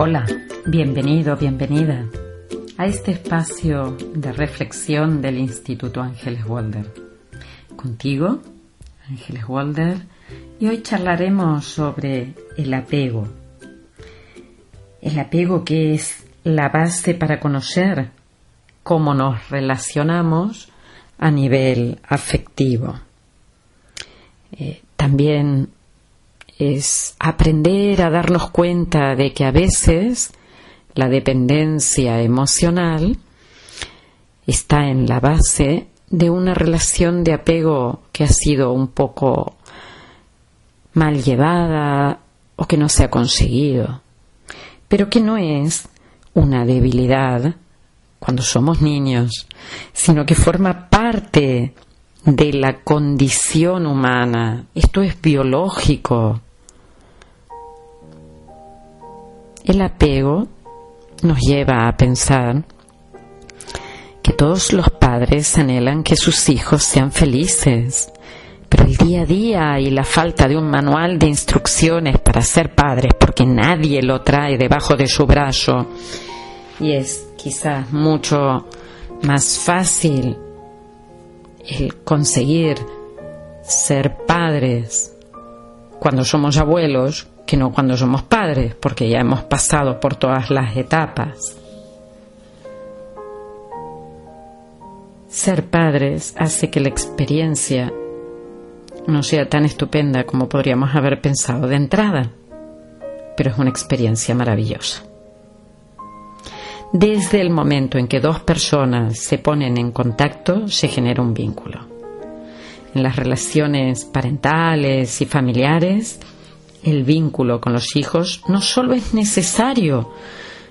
Hola, bienvenido, bienvenida a este espacio de reflexión del Instituto Ángeles Walder. Contigo, Ángeles Walder, y hoy charlaremos sobre el apego. El apego que es la base para conocer cómo nos relacionamos a nivel afectivo. Eh, también es aprender a darnos cuenta de que a veces la dependencia emocional está en la base de una relación de apego que ha sido un poco mal llevada o que no se ha conseguido, pero que no es una debilidad cuando somos niños, sino que forma parte de la condición humana. Esto es biológico. El apego nos lleva a pensar que todos los padres anhelan que sus hijos sean felices, pero el día a día y la falta de un manual de instrucciones para ser padres, porque nadie lo trae debajo de su brazo, y es quizás mucho más fácil el conseguir ser padres cuando somos abuelos que no cuando somos padres, porque ya hemos pasado por todas las etapas. Ser padres hace que la experiencia no sea tan estupenda como podríamos haber pensado de entrada, pero es una experiencia maravillosa. Desde el momento en que dos personas se ponen en contacto, se genera un vínculo. En las relaciones parentales y familiares, el vínculo con los hijos no solo es necesario,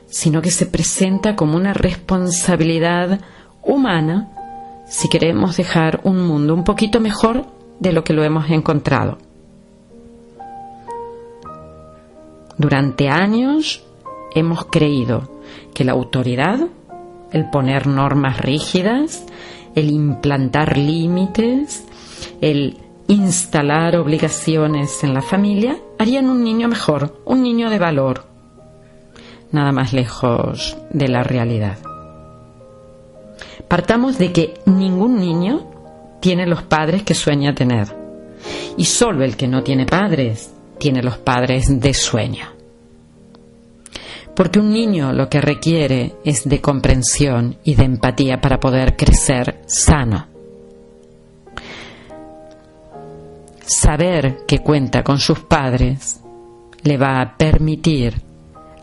sino que se presenta como una responsabilidad humana si queremos dejar un mundo un poquito mejor de lo que lo hemos encontrado. Durante años hemos creído que la autoridad, el poner normas rígidas, el implantar límites, el instalar obligaciones en la familia harían un niño mejor, un niño de valor, nada más lejos de la realidad. Partamos de que ningún niño tiene los padres que sueña tener y solo el que no tiene padres tiene los padres de sueño. Porque un niño lo que requiere es de comprensión y de empatía para poder crecer sano. Saber que cuenta con sus padres le va a permitir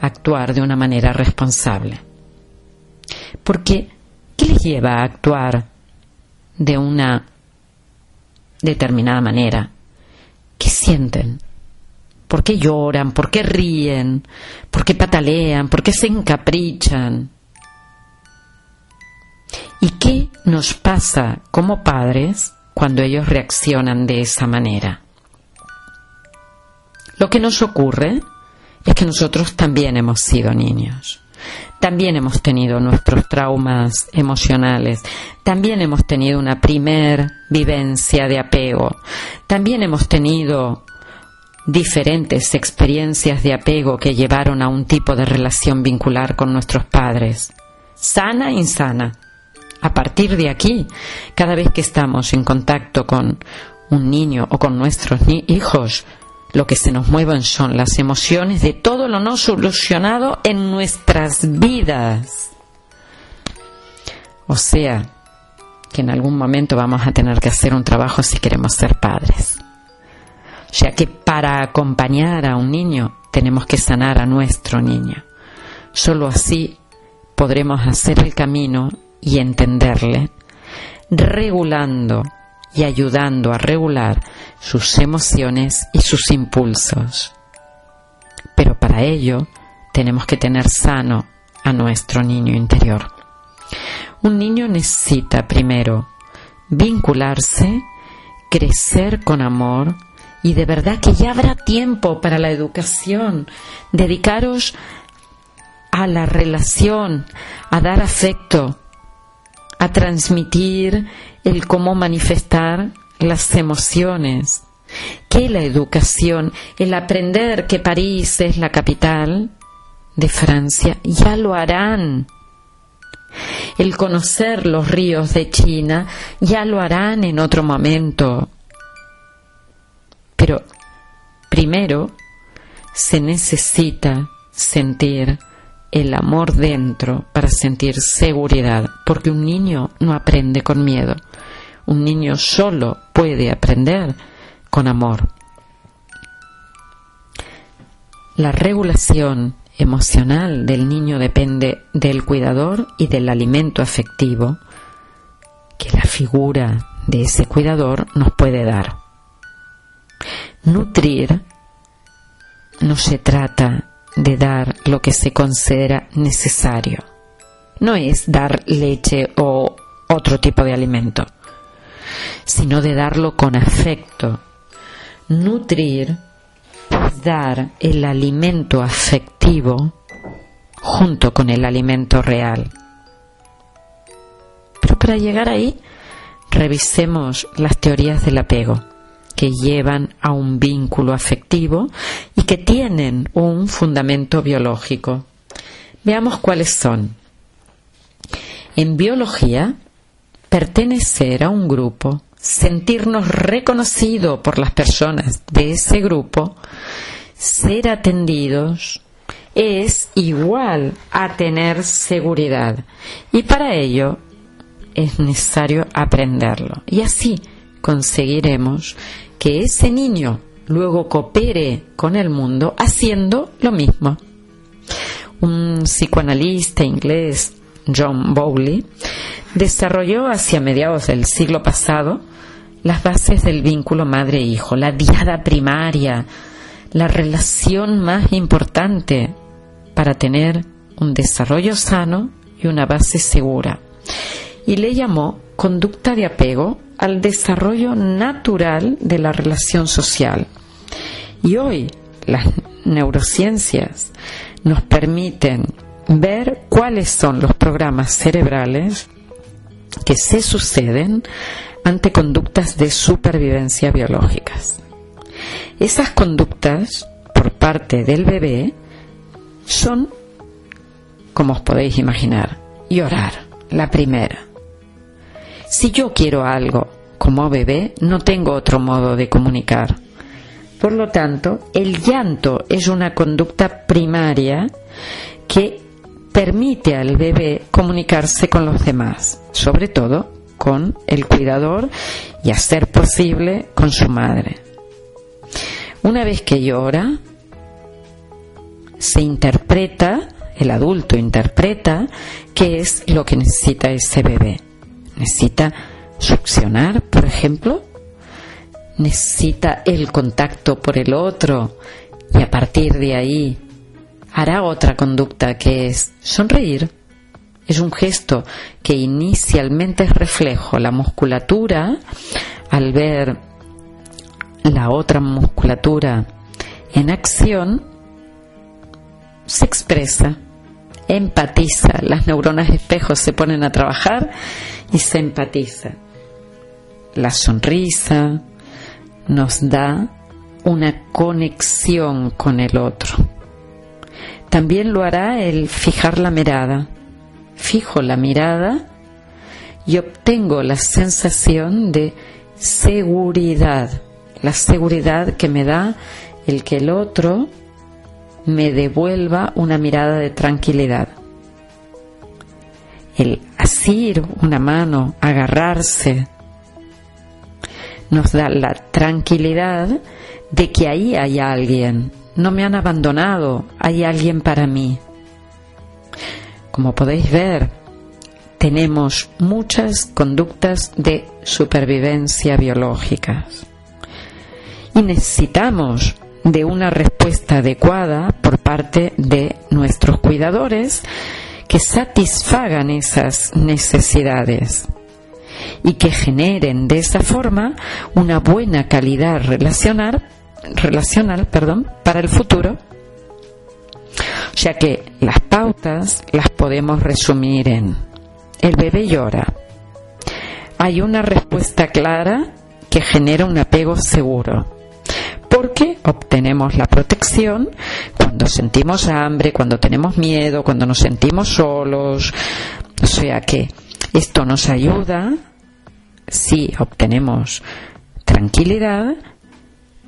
actuar de una manera responsable. Porque, ¿qué les lleva a actuar de una determinada manera? ¿Qué sienten? ¿Por qué lloran? ¿Por qué ríen? ¿Por qué patalean? ¿Por qué se encaprichan? ¿Y qué nos pasa como padres cuando ellos reaccionan de esa manera. Lo que nos ocurre es que nosotros también hemos sido niños. También hemos tenido nuestros traumas emocionales, también hemos tenido una primer vivencia de apego, también hemos tenido diferentes experiencias de apego que llevaron a un tipo de relación vincular con nuestros padres, sana e insana. A partir de aquí, cada vez que estamos en contacto con un niño o con nuestros hijos, lo que se nos mueven son las emociones de todo lo no solucionado en nuestras vidas. O sea, que en algún momento vamos a tener que hacer un trabajo si queremos ser padres. O sea que para acompañar a un niño tenemos que sanar a nuestro niño. Solo así podremos hacer el camino y entenderle, regulando y ayudando a regular sus emociones y sus impulsos. Pero para ello tenemos que tener sano a nuestro niño interior. Un niño necesita primero vincularse, crecer con amor y de verdad que ya habrá tiempo para la educación. Dedicaros a la relación, a dar afecto, a transmitir el cómo manifestar las emociones, que la educación, el aprender que París es la capital, de Francia ya lo harán. El conocer los ríos de China ya lo harán en otro momento. Pero primero se necesita sentir el amor dentro para sentir seguridad, porque un niño no aprende con miedo. Un niño solo puede aprender con amor. La regulación emocional del niño depende del cuidador y del alimento afectivo que la figura de ese cuidador nos puede dar. Nutrir no se trata de dar lo que se considera necesario. No es dar leche o otro tipo de alimento, sino de darlo con afecto. Nutrir es dar el alimento afectivo junto con el alimento real. Pero para llegar ahí, revisemos las teorías del apego que llevan a un vínculo afectivo y que tienen un fundamento biológico. Veamos cuáles son. En biología, pertenecer a un grupo, sentirnos reconocidos por las personas de ese grupo, ser atendidos, es igual a tener seguridad. Y para ello es necesario aprenderlo. Y así conseguiremos que ese niño luego coopere con el mundo haciendo lo mismo. Un psicoanalista inglés, John Bowley, desarrolló hacia mediados del siglo pasado las bases del vínculo madre-hijo, la diada primaria, la relación más importante para tener un desarrollo sano y una base segura. Y le llamó conducta de apego al desarrollo natural de la relación social. Y hoy las neurociencias nos permiten ver cuáles son los programas cerebrales que se suceden ante conductas de supervivencia biológicas. Esas conductas por parte del bebé son, como os podéis imaginar, llorar, la primera. Si yo quiero algo como bebé, no tengo otro modo de comunicar. Por lo tanto, el llanto es una conducta primaria que permite al bebé comunicarse con los demás, sobre todo con el cuidador y a ser posible con su madre. Una vez que llora, se interpreta, el adulto interpreta qué es lo que necesita ese bebé necesita succionar, por ejemplo, necesita el contacto por el otro y a partir de ahí hará otra conducta que es sonreír. Es un gesto que inicialmente es reflejo. La musculatura, al ver la otra musculatura en acción, se expresa, empatiza, las neuronas espejos se ponen a trabajar y se empatiza. La sonrisa nos da una conexión con el otro. También lo hará el fijar la mirada. Fijo la mirada y obtengo la sensación de seguridad, la seguridad que me da el que el otro me devuelva una mirada de tranquilidad el asir una mano, agarrarse, nos da la tranquilidad de que ahí hay alguien, no me han abandonado, hay alguien para mí. Como podéis ver, tenemos muchas conductas de supervivencia biológicas y necesitamos de una respuesta adecuada por parte de nuestros cuidadores que satisfagan esas necesidades y que generen de esa forma una buena calidad relacional, relacional perdón, para el futuro. Sea que las pautas las podemos resumir en el bebé llora. Hay una respuesta clara que genera un apego seguro porque obtenemos la protección cuando sentimos hambre, cuando tenemos miedo, cuando nos sentimos solos. O sea que esto nos ayuda si obtenemos tranquilidad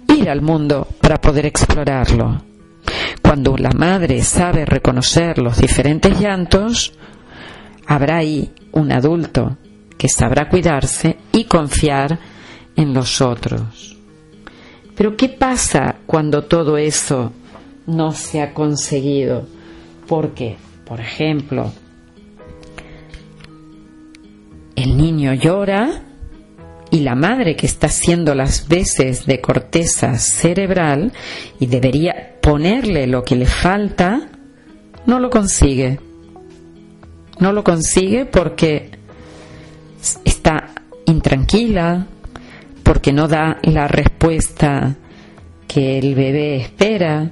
ir al mundo para poder explorarlo. Cuando la madre sabe reconocer los diferentes llantos, habrá ahí un adulto que sabrá cuidarse y confiar en los otros. Pero ¿qué pasa cuando todo eso no se ha conseguido? Porque, por ejemplo, el niño llora y la madre que está haciendo las veces de corteza cerebral y debería ponerle lo que le falta, no lo consigue. No lo consigue porque está intranquila, porque no da la respuesta que el bebé espera.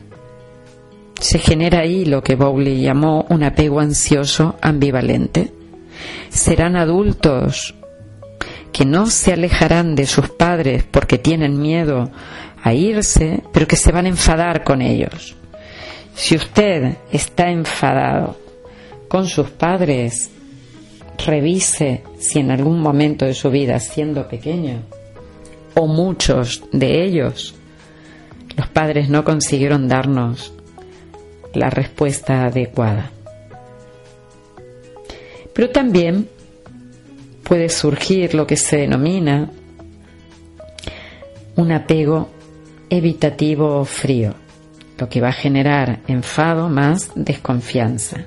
Se genera ahí lo que Bowley llamó un apego ansioso ambivalente. Serán adultos que no se alejarán de sus padres porque tienen miedo a irse, pero que se van a enfadar con ellos. Si usted está enfadado con sus padres, revise si en algún momento de su vida, siendo pequeño, o muchos de ellos, los padres no consiguieron darnos la respuesta adecuada. Pero también puede surgir lo que se denomina un apego evitativo o frío, lo que va a generar enfado más desconfianza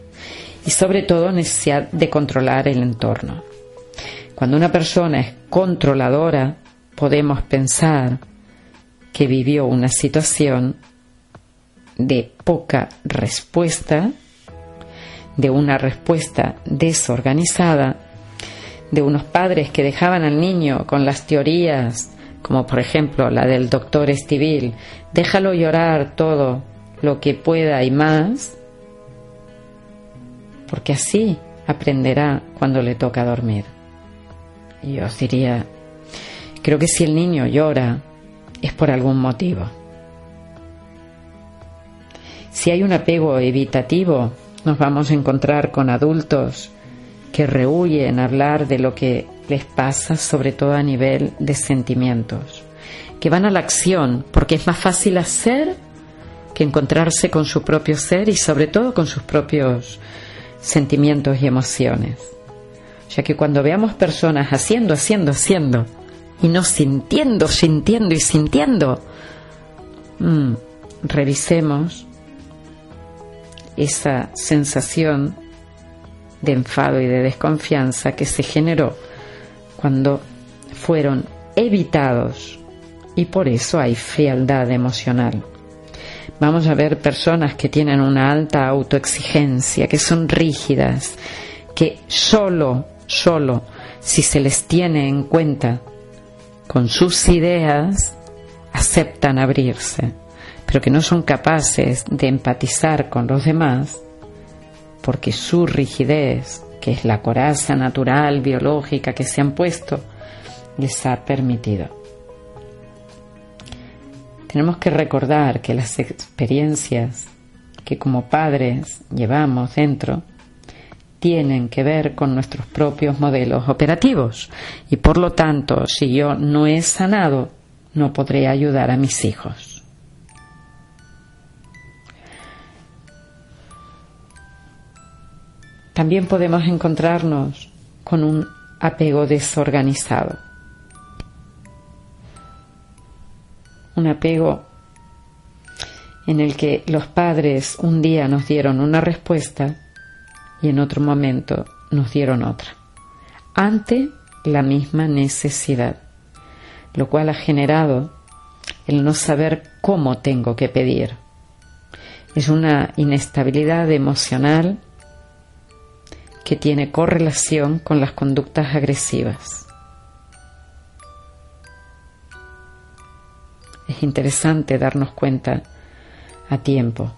y sobre todo necesidad de controlar el entorno. Cuando una persona es controladora, podemos pensar que vivió una situación de poca respuesta, de una respuesta desorganizada de unos padres que dejaban al niño con las teorías, como por ejemplo la del doctor Estivil, déjalo llorar todo lo que pueda y más, porque así aprenderá cuando le toca dormir. Y yo os diría, creo que si el niño llora es por algún motivo. Si hay un apego evitativo, nos vamos a encontrar con adultos que rehuyen hablar de lo que les pasa, sobre todo a nivel de sentimientos, que van a la acción porque es más fácil hacer que encontrarse con su propio ser y sobre todo con sus propios sentimientos y emociones. Ya que cuando veamos personas haciendo, haciendo, haciendo y no sintiendo, sintiendo y sintiendo, mm, revisemos esa sensación de enfado y de desconfianza que se generó cuando fueron evitados y por eso hay frialdad emocional. Vamos a ver personas que tienen una alta autoexigencia, que son rígidas, que solo, solo, si se les tiene en cuenta con sus ideas, aceptan abrirse, pero que no son capaces de empatizar con los demás porque su rigidez, que es la coraza natural, biológica que se han puesto, les ha permitido. Tenemos que recordar que las experiencias que como padres llevamos dentro tienen que ver con nuestros propios modelos operativos y por lo tanto si yo no he sanado no podré ayudar a mis hijos. También podemos encontrarnos con un apego desorganizado. Un apego en el que los padres un día nos dieron una respuesta y en otro momento nos dieron otra, ante la misma necesidad, lo cual ha generado el no saber cómo tengo que pedir. Es una inestabilidad emocional que tiene correlación con las conductas agresivas. Es interesante darnos cuenta a tiempo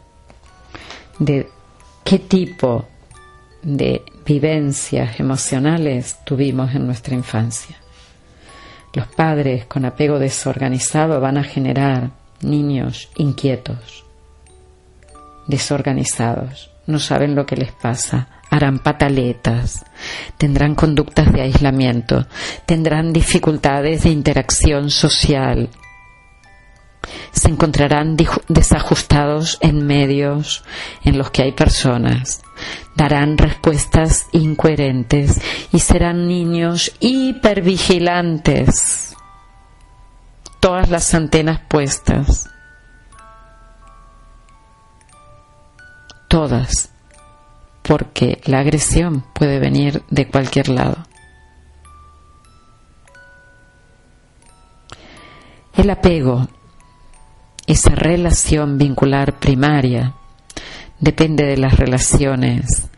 de qué tipo de vivencias emocionales tuvimos en nuestra infancia. Los padres con apego desorganizado van a generar niños inquietos, desorganizados, no saben lo que les pasa, harán pataletas, tendrán conductas de aislamiento, tendrán dificultades de interacción social, se encontrarán desajustados en medios en los que hay personas, darán respuestas incoherentes y serán niños hipervigilantes, todas las antenas puestas, todas, porque la agresión puede venir de cualquier lado. El apego esa relación vincular primaria depende de las relaciones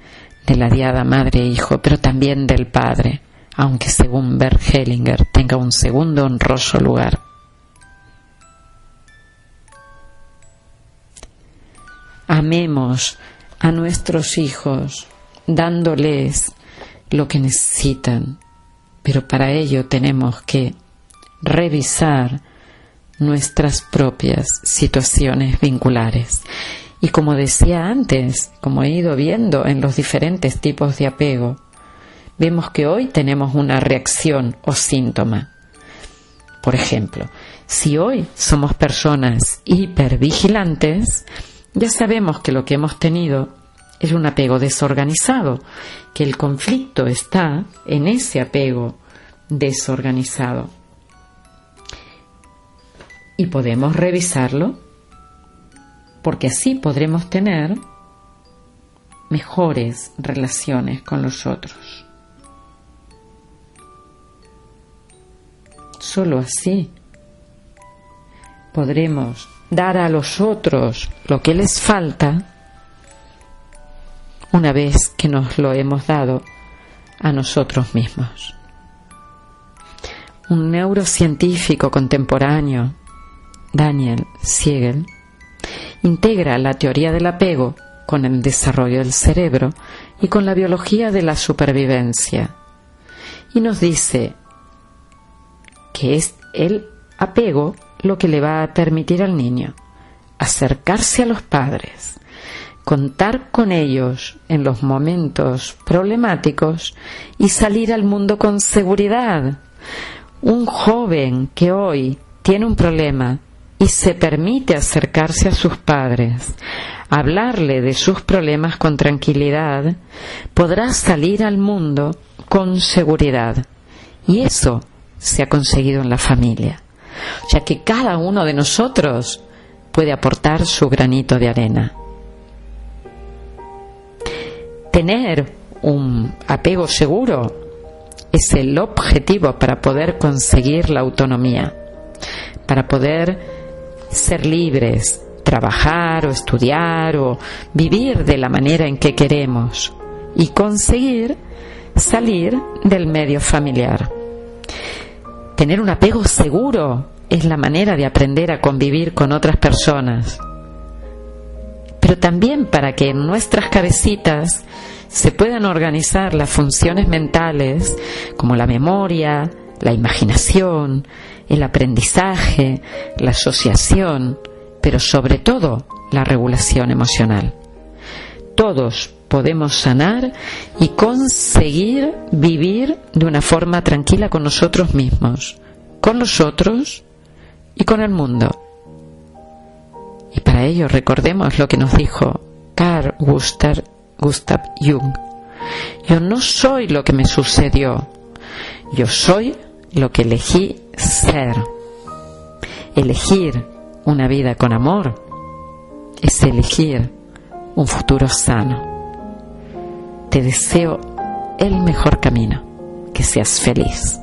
de la diada madre-hijo, pero también del padre, aunque según Bert Hellinger tenga un segundo honroso lugar. Amemos a nuestros hijos dándoles lo que necesitan, pero para ello tenemos que revisar nuestras propias situaciones vinculares. Y como decía antes, como he ido viendo en los diferentes tipos de apego, vemos que hoy tenemos una reacción o síntoma. Por ejemplo, si hoy somos personas hipervigilantes, ya sabemos que lo que hemos tenido es un apego desorganizado, que el conflicto está en ese apego desorganizado y podemos revisarlo porque así podremos tener mejores relaciones con los otros. Solo así podremos dar a los otros lo que les falta una vez que nos lo hemos dado a nosotros mismos. Un neurocientífico contemporáneo Daniel Siegel, integra la teoría del apego con el desarrollo del cerebro y con la biología de la supervivencia. Y nos dice que es el apego lo que le va a permitir al niño acercarse a los padres, contar con ellos en los momentos problemáticos y salir al mundo con seguridad. Un joven que hoy tiene un problema y se permite acercarse a sus padres, hablarle de sus problemas con tranquilidad, podrá salir al mundo con seguridad. Y eso se ha conseguido en la familia, ya que cada uno de nosotros puede aportar su granito de arena. Tener un apego seguro es el objetivo para poder conseguir la autonomía, para poder ser libres, trabajar o estudiar o vivir de la manera en que queremos y conseguir salir del medio familiar. Tener un apego seguro es la manera de aprender a convivir con otras personas, pero también para que en nuestras cabecitas se puedan organizar las funciones mentales como la memoria, la imaginación, el aprendizaje, la asociación, pero sobre todo la regulación emocional. Todos podemos sanar y conseguir vivir de una forma tranquila con nosotros mismos, con los otros y con el mundo. Y para ello recordemos lo que nos dijo Carl Gustav, Gustav Jung. Yo no soy lo que me sucedió, yo soy lo que elegí ser. Elegir una vida con amor es elegir un futuro sano. Te deseo el mejor camino, que seas feliz.